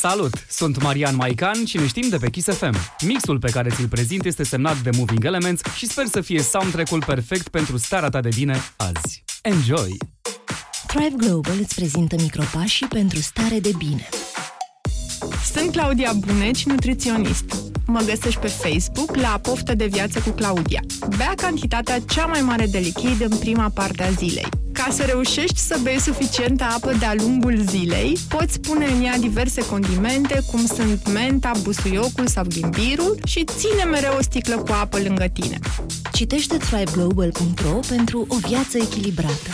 Salut! Sunt Marian Maican și ne știm de pe Kiss FM. Mixul pe care ți-l prezint este semnat de Moving Elements și sper să fie soundtrack-ul perfect pentru starea ta de bine azi. Enjoy! Thrive Global îți prezintă micropașii pentru stare de bine. Sunt Claudia Buneci, nutriționist. Mă găsești pe Facebook la Poftă de Viață cu Claudia. Bea cantitatea cea mai mare de lichid în prima parte a zilei. Ca să reușești să bei suficientă apă de-a lungul zilei, poți pune în ea diverse condimente, cum sunt menta, busuiocul sau ghimbirul și ține mereu o sticlă cu apă lângă tine. Citește thriveglobal.ro pentru o viață echilibrată.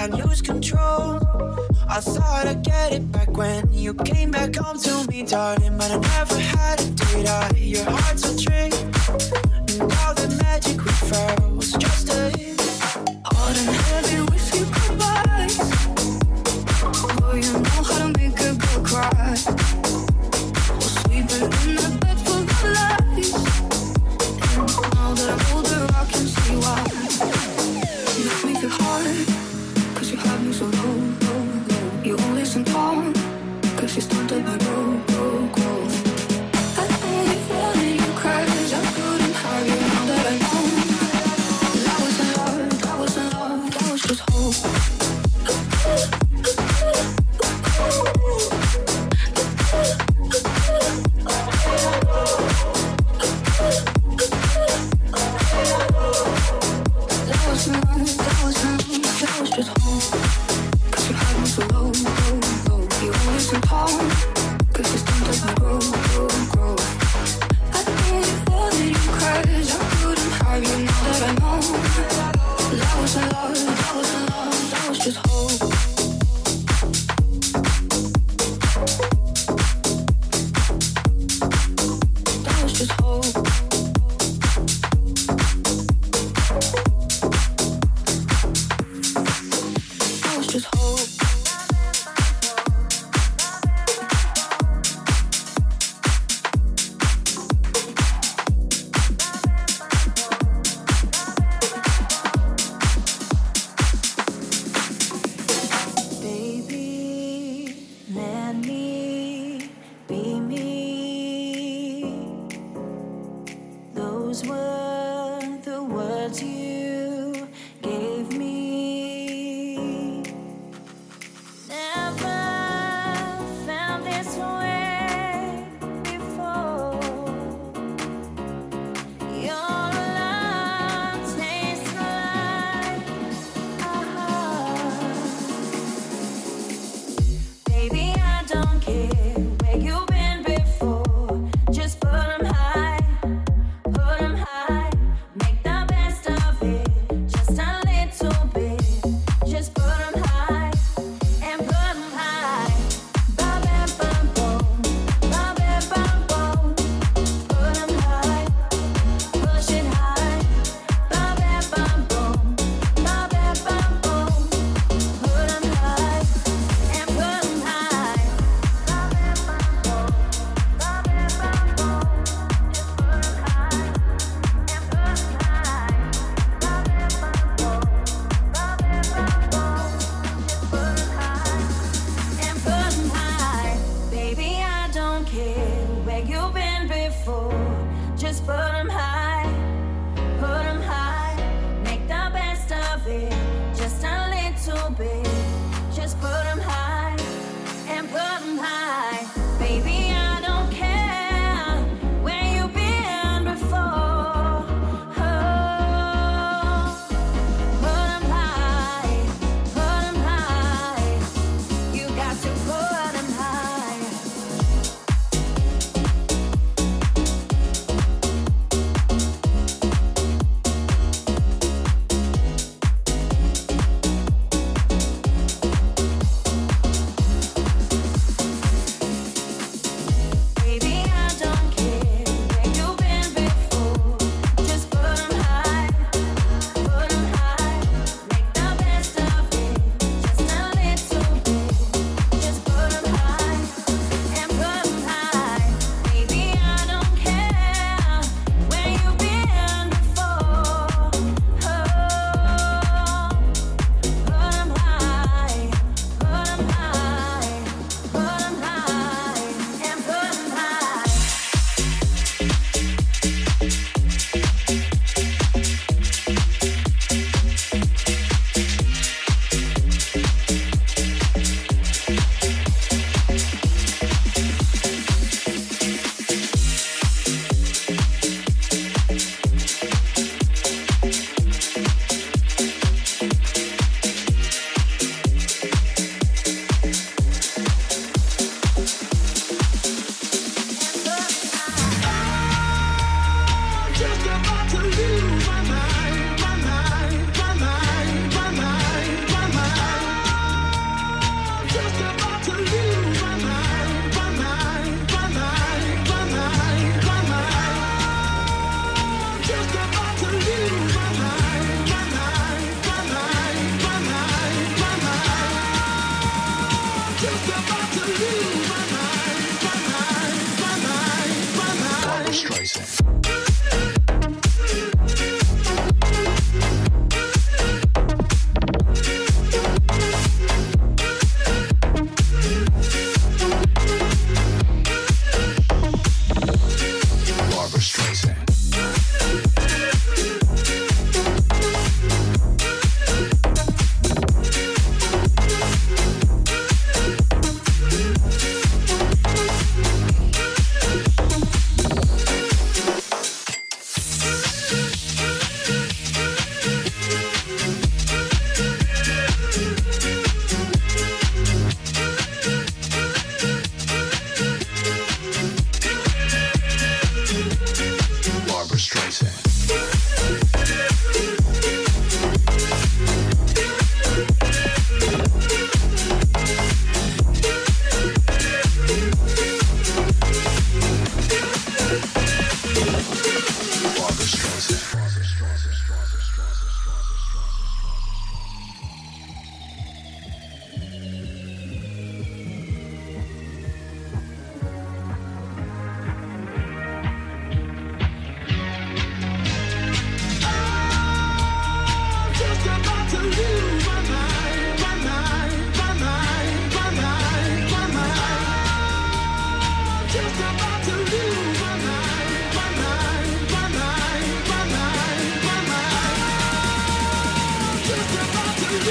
I lose control. I thought I'd get it back when you came back home to me, darling. But I never had it, did I? Your heart's a trick. And all the magic we felt was just a hit. All the heavy with you, goodbye.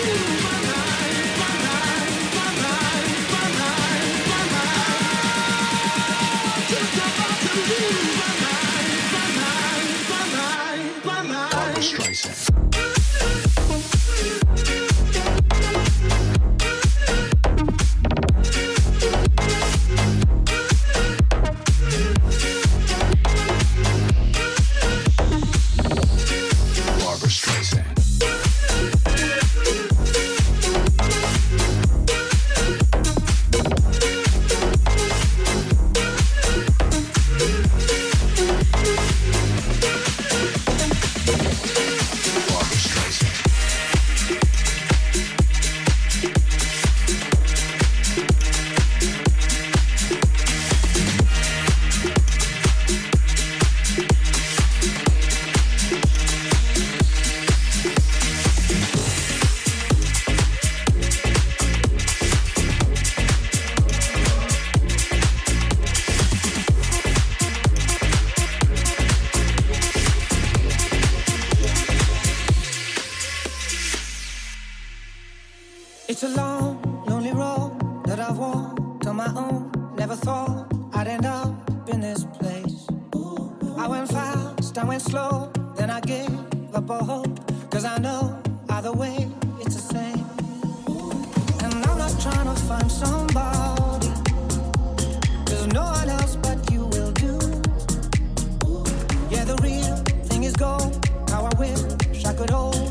you Thank you.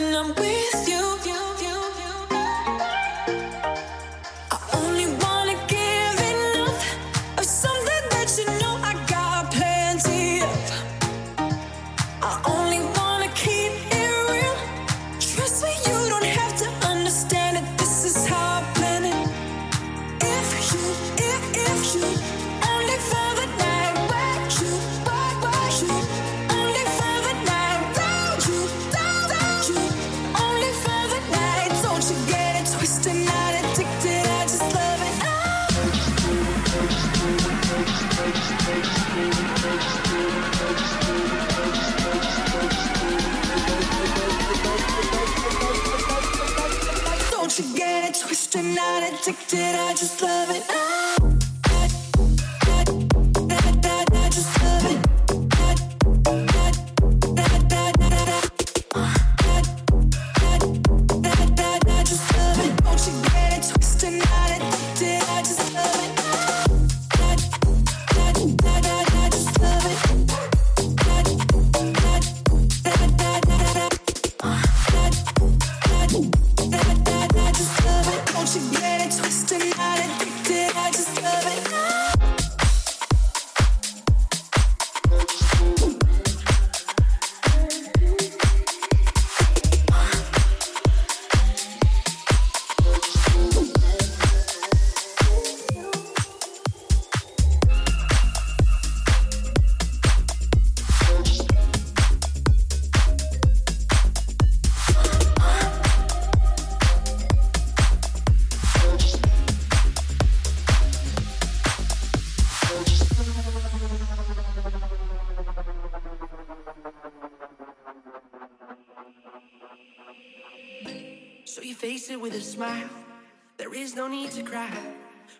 when I'm with you.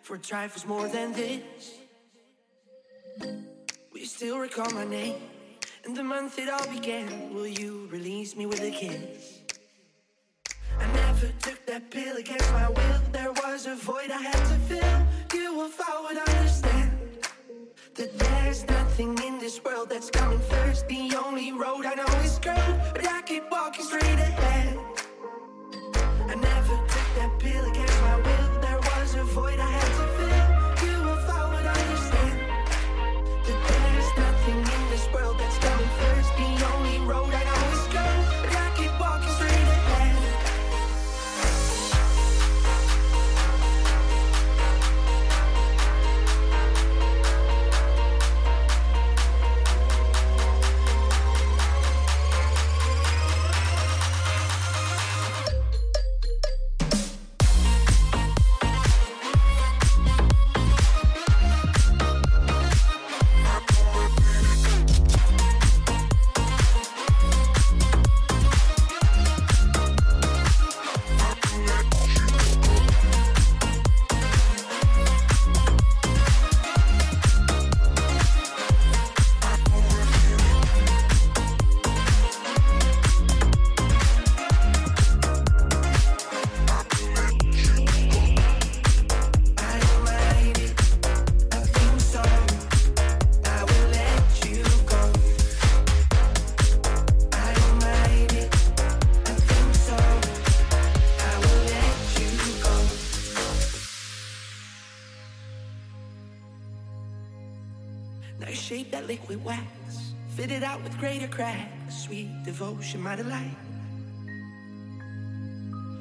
For trifles more than this. Will you still recall my name and the month it all began? Will you release me with a kiss? I never took that pill against my will. There was a void I had to fill. You, if I would understand that there's nothing in this world that's coming first. The only road I know is straight, but I keep walking straight ahead. I never that pill against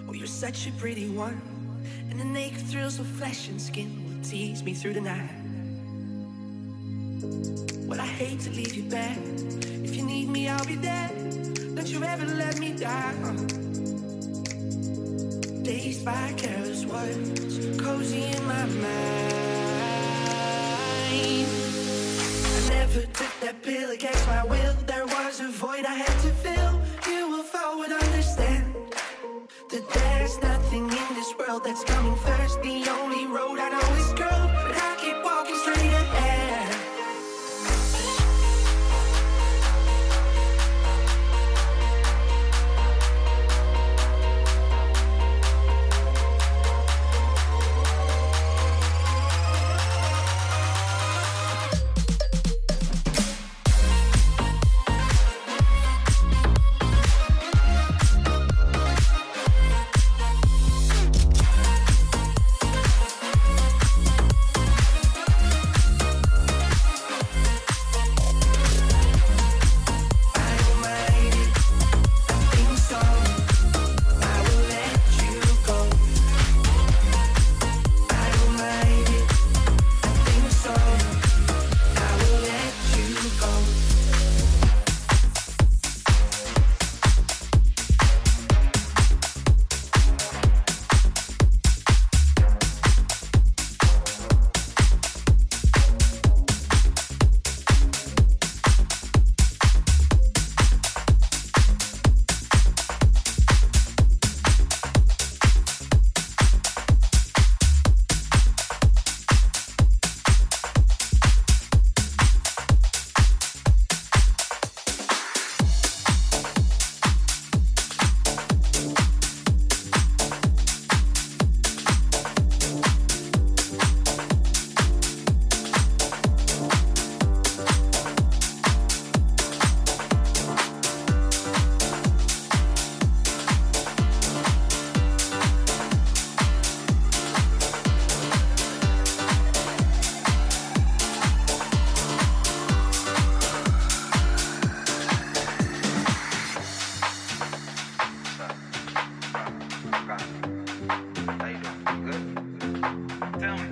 Oh, you're such a pretty one, and the naked thrills of flesh and skin will tease me through the night. Well, I hate to leave you back. If you need me, I'll be there. Don't you ever let me down. Dazed by careless words, cozy in my mind. I never took that pill against my will. Was a void I had to fill. You will forward understand that there's nothing in this world that's coming first. The only road I know is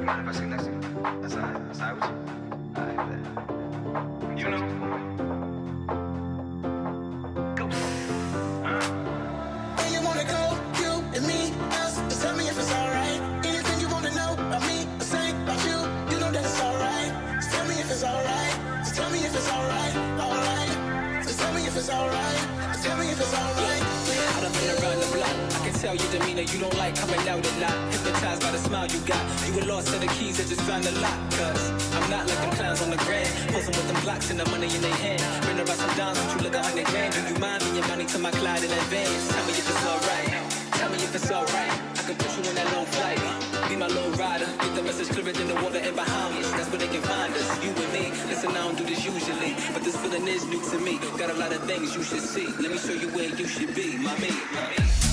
Where you don't like coming out a lot. Hypnotized by the smile you got. You were lost to the keys that just found the lock. Cause I'm not like them clowns on the grand. Posing with them blocks and the Bonnie in their hand. Bring around some downs, but you look a hundred grand. Do you mind me your money to my Clyde in advance? Tell me if it's alright. Tell me if it's alright. I can put you on that long flight. Be my low rider. Get the message clearer than the water in Bahamas. That's where they can find us. You and me. Listen, I don't do this usually. But this feeling is new to me. Got a lot of things you should see. Let me show you where you should be. My me. My me.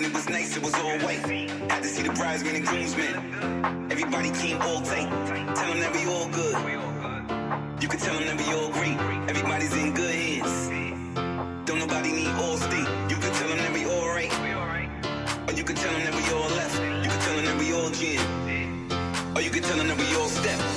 Wedding. It was nice. It was all white. Had to see the bridesmen and groomsmen. Everybody came all tight. Tell them that we all good. You can tell them that we all great. Everybody's in good hands. Don't nobody need Allstate. You can tell them that we alright. Or you can tell them that we all left. You can tell them that we all jam. Or you can tell them that we all step.